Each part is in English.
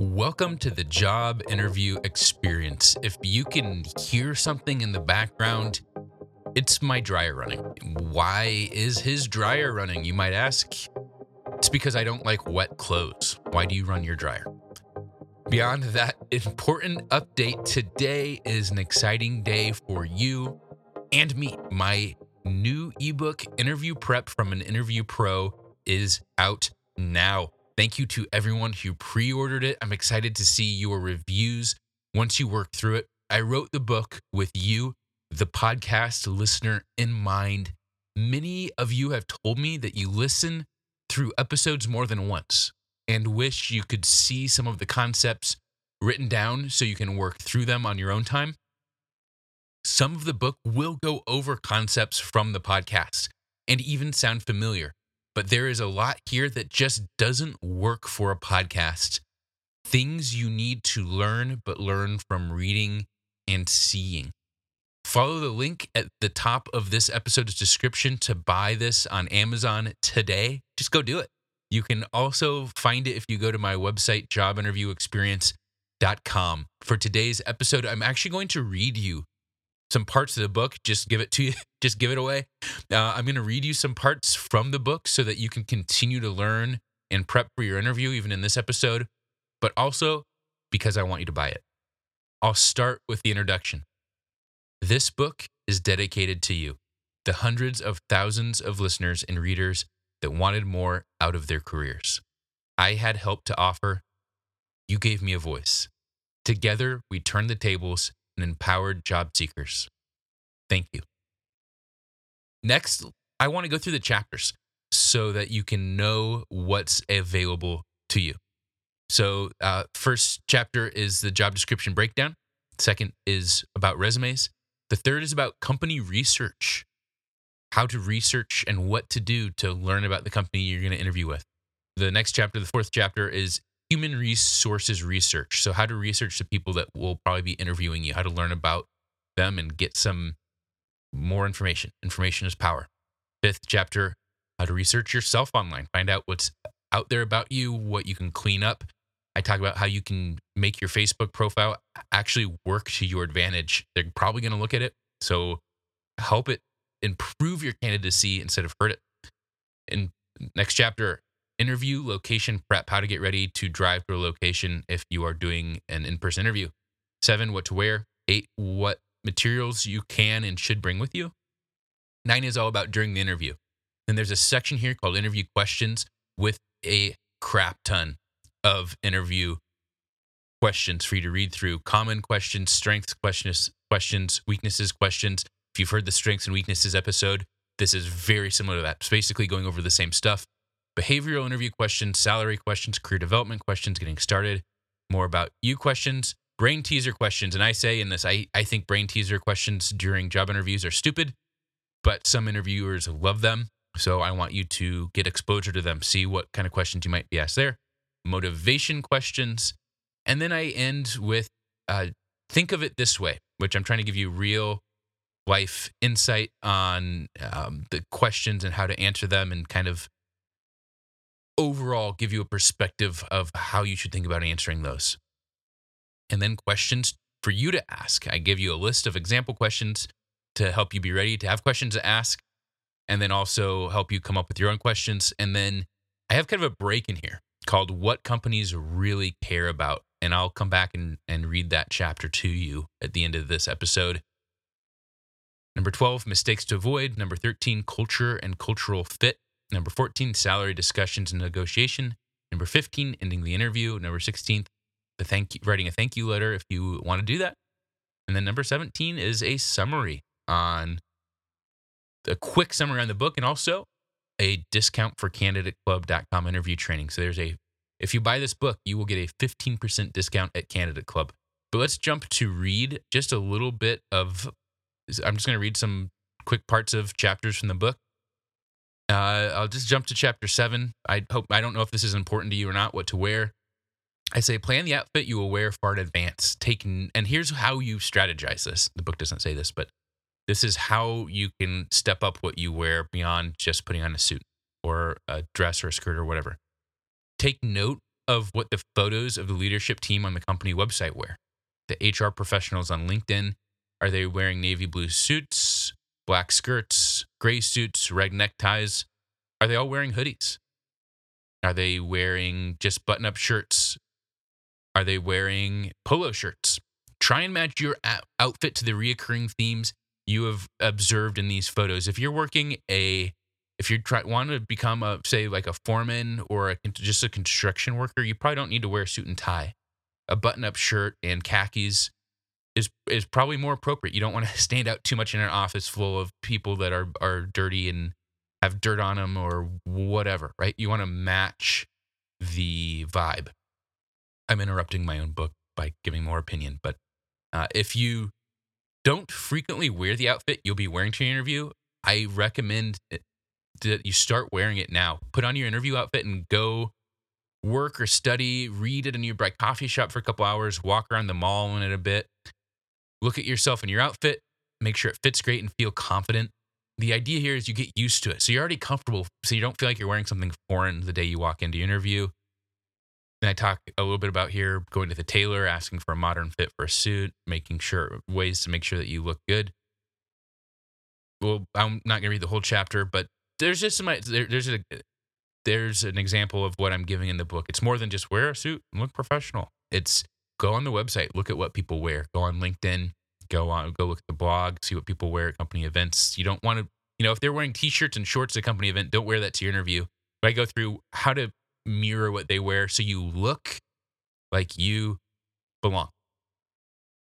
Welcome to the job interview experience. If you can hear something in the background, it's my dryer running. Why is his dryer running, you might ask? It's because I don't like wet clothes. Why do you run your dryer? Beyond that important update, today is an exciting day for you and me. My new ebook, Interview Prep from an Interview Pro, is out now. Thank you to everyone who pre ordered it. I'm excited to see your reviews once you work through it. I wrote the book with you, the podcast listener, in mind. Many of you have told me that you listen through episodes more than once and wish you could see some of the concepts written down so you can work through them on your own time. Some of the book will go over concepts from the podcast and even sound familiar but there is a lot here that just doesn't work for a podcast. Things you need to learn, but learn from reading and seeing. Follow the link at the top of this episode's description to buy this on Amazon today. Just go do it. You can also find it if you go to my website, jobinterviewexperience.com. For today's episode, I'm actually going to read you some parts of the book. Just give it to you. Just give it away. Uh, I'm going to read you some parts from the book so that you can continue to learn and prep for your interview, even in this episode, but also because I want you to buy it. I'll start with the introduction. This book is dedicated to you, the hundreds of thousands of listeners and readers that wanted more out of their careers. I had help to offer. You gave me a voice. Together, we turned the tables and empowered job seekers. Thank you. Next, I want to go through the chapters so that you can know what's available to you. So, uh, first chapter is the job description breakdown. Second is about resumes. The third is about company research, how to research and what to do to learn about the company you're going to interview with. The next chapter, the fourth chapter, is human resources research. So, how to research the people that will probably be interviewing you, how to learn about them and get some more information. Information is power. Fifth chapter, how to research yourself online, find out what's out there about you, what you can clean up. I talk about how you can make your Facebook profile actually work to your advantage. They're probably going to look at it. So, help it improve your candidacy instead of hurt it. In next chapter, interview location prep, how to get ready to drive to a location if you are doing an in person interview. Seven, what to wear. Eight, what materials you can and should bring with you. Nine is all about during the interview. And there's a section here called interview questions with a crap ton of interview questions for you to read through. Common questions, strengths questions, questions, weaknesses questions. If you've heard the strengths and weaknesses episode, this is very similar to that. It's basically going over the same stuff behavioral interview questions, salary questions, career development questions, getting started, more about you questions, brain teaser questions. And I say in this, I, I think brain teaser questions during job interviews are stupid, but some interviewers love them. So I want you to get exposure to them, see what kind of questions you might be asked there, motivation questions. And then I end with uh, think of it this way, which I'm trying to give you real life insight on um, the questions and how to answer them and kind of overall give you a perspective of how you should think about answering those. And then questions for you to ask. I give you a list of example questions to help you be ready to have questions to ask, and then also help you come up with your own questions. And then I have kind of a break in here called What Companies Really Care About. And I'll come back and, and read that chapter to you at the end of this episode. Number 12, mistakes to avoid. Number 13, culture and cultural fit. Number 14, salary discussions and negotiation. Number 15, ending the interview. Number 16, the thank you, writing a thank you letter if you want to do that. And then number 17 is a summary on a quick summary on the book and also a discount for candidateclub.com interview training. So there's a if you buy this book, you will get a 15% discount at Candidate Club. But let's jump to read just a little bit of I'm just going to read some quick parts of chapters from the book uh, I'll just jump to chapter seven. I hope I don't know if this is important to you or not. What to wear? I say plan the outfit you will wear far in advance. Take and here's how you strategize this. The book doesn't say this, but this is how you can step up what you wear beyond just putting on a suit or a dress or a skirt or whatever. Take note of what the photos of the leadership team on the company website wear. The HR professionals on LinkedIn, are they wearing navy blue suits, black skirts, gray suits, red neckties? Are they all wearing hoodies? Are they wearing just button up shirts? Are they wearing polo shirts? Try and match your outfit to the reoccurring themes you have observed in these photos. If you're working a if you try want to become a say like a foreman or a, just a construction worker, you probably don't need to wear a suit and tie. A button-up shirt and khakis is is probably more appropriate. You don't want to stand out too much in an office full of people that are are dirty and have dirt on them or whatever, right? You want to match the vibe. I'm interrupting my own book by giving more opinion, but uh, if you don't frequently wear the outfit you'll be wearing to your interview, I recommend that you start wearing it now. Put on your interview outfit and go work or study, read at a nearby coffee shop for a couple hours, walk around the mall in it a bit, look at yourself in your outfit, make sure it fits great and feel confident. The idea here is you get used to it. So you're already comfortable. So you don't feel like you're wearing something foreign the day you walk into interview. And I talk a little bit about here going to the tailor, asking for a modern fit for a suit, making sure ways to make sure that you look good. Well, I'm not going to read the whole chapter, but there's just some there, there's a there's an example of what I'm giving in the book. It's more than just wear a suit and look professional. It's go on the website, look at what people wear. Go on LinkedIn, go on go look at the blog, see what people wear at company events. You don't want to, you know, if they're wearing t-shirts and shorts at a company event, don't wear that to your interview. But I go through how to mirror what they wear so you look like you belong.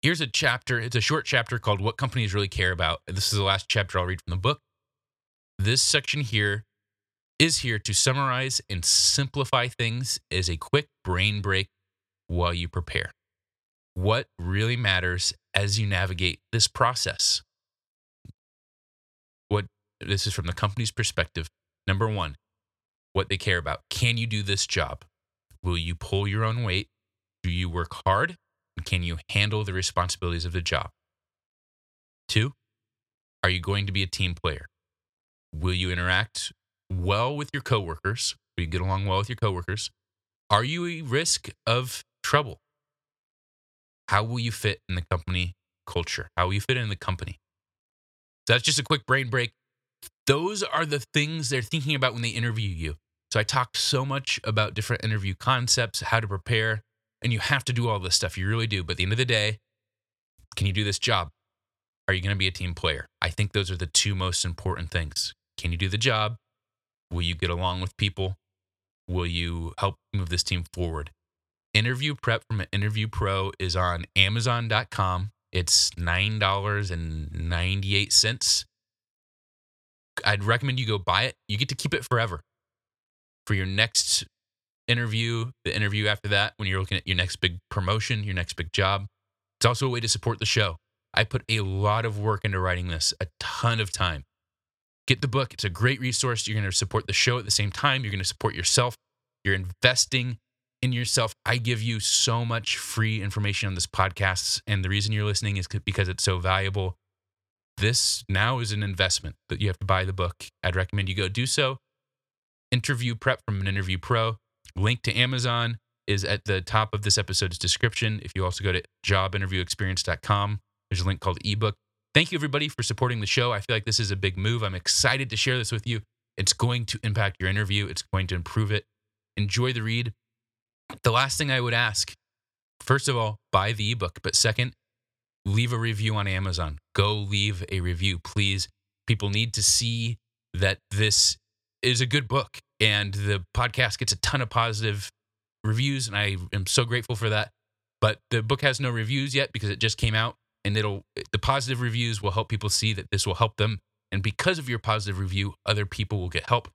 Here's a chapter, it's a short chapter called What Companies Really Care About. This is the last chapter I'll read from the book. This section here is here to summarize and simplify things as a quick brain break while you prepare. What really matters as you navigate this process? What this is from the company's perspective. Number one, what they care about. Can you do this job? Will you pull your own weight? Do you work hard? And can you handle the responsibilities of the job? Two, are you going to be a team player? Will you interact well with your coworkers? Will you get along well with your coworkers? Are you a risk of trouble? How will you fit in the company culture? How will you fit in the company? So that's just a quick brain break. Those are the things they're thinking about when they interview you. So I talked so much about different interview concepts, how to prepare, and you have to do all this stuff. You really do. But at the end of the day, can you do this job? Are you going to be a team player? I think those are the two most important things. Can you do the job? Will you get along with people? Will you help move this team forward? Interview prep from an interview pro is on Amazon.com. It's $9.98. I'd recommend you go buy it. You get to keep it forever for your next interview, the interview after that, when you're looking at your next big promotion, your next big job. It's also a way to support the show. I put a lot of work into writing this, a ton of time. Get the book. It's a great resource. You're going to support the show at the same time. You're going to support yourself. You're investing in yourself. I give you so much free information on this podcast. And the reason you're listening is because it's so valuable. This now is an investment that you have to buy the book. I'd recommend you go do so interview prep from an interview pro. Link to Amazon is at the top of this episode's description. If you also go to jobinterviewexperience.com, there's a link called ebook. Thank you, everybody, for supporting the show. I feel like this is a big move. I'm excited to share this with you. It's going to impact your interview, it's going to improve it. Enjoy the read. The last thing I would ask first of all, buy the ebook. But second, leave a review on Amazon. Go leave a review, please. People need to see that this is a good book, and the podcast gets a ton of positive reviews, and I am so grateful for that. But the book has no reviews yet because it just came out, and it'll the positive reviews will help people see that this will help them, and because of your positive review, other people will get help,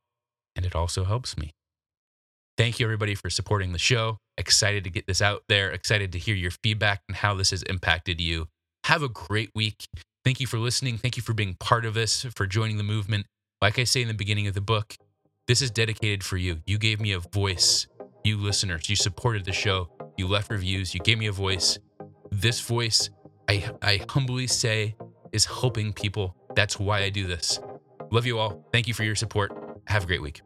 and it also helps me. Thank you everybody for supporting the show. Excited to get this out there. Excited to hear your feedback and how this has impacted you. Have a great week. Thank you for listening. Thank you for being part of this, for joining the movement. Like I say in the beginning of the book, this is dedicated for you. You gave me a voice, you listeners. You supported the show. You left reviews. You gave me a voice. This voice, I, I humbly say, is helping people. That's why I do this. Love you all. Thank you for your support. Have a great week.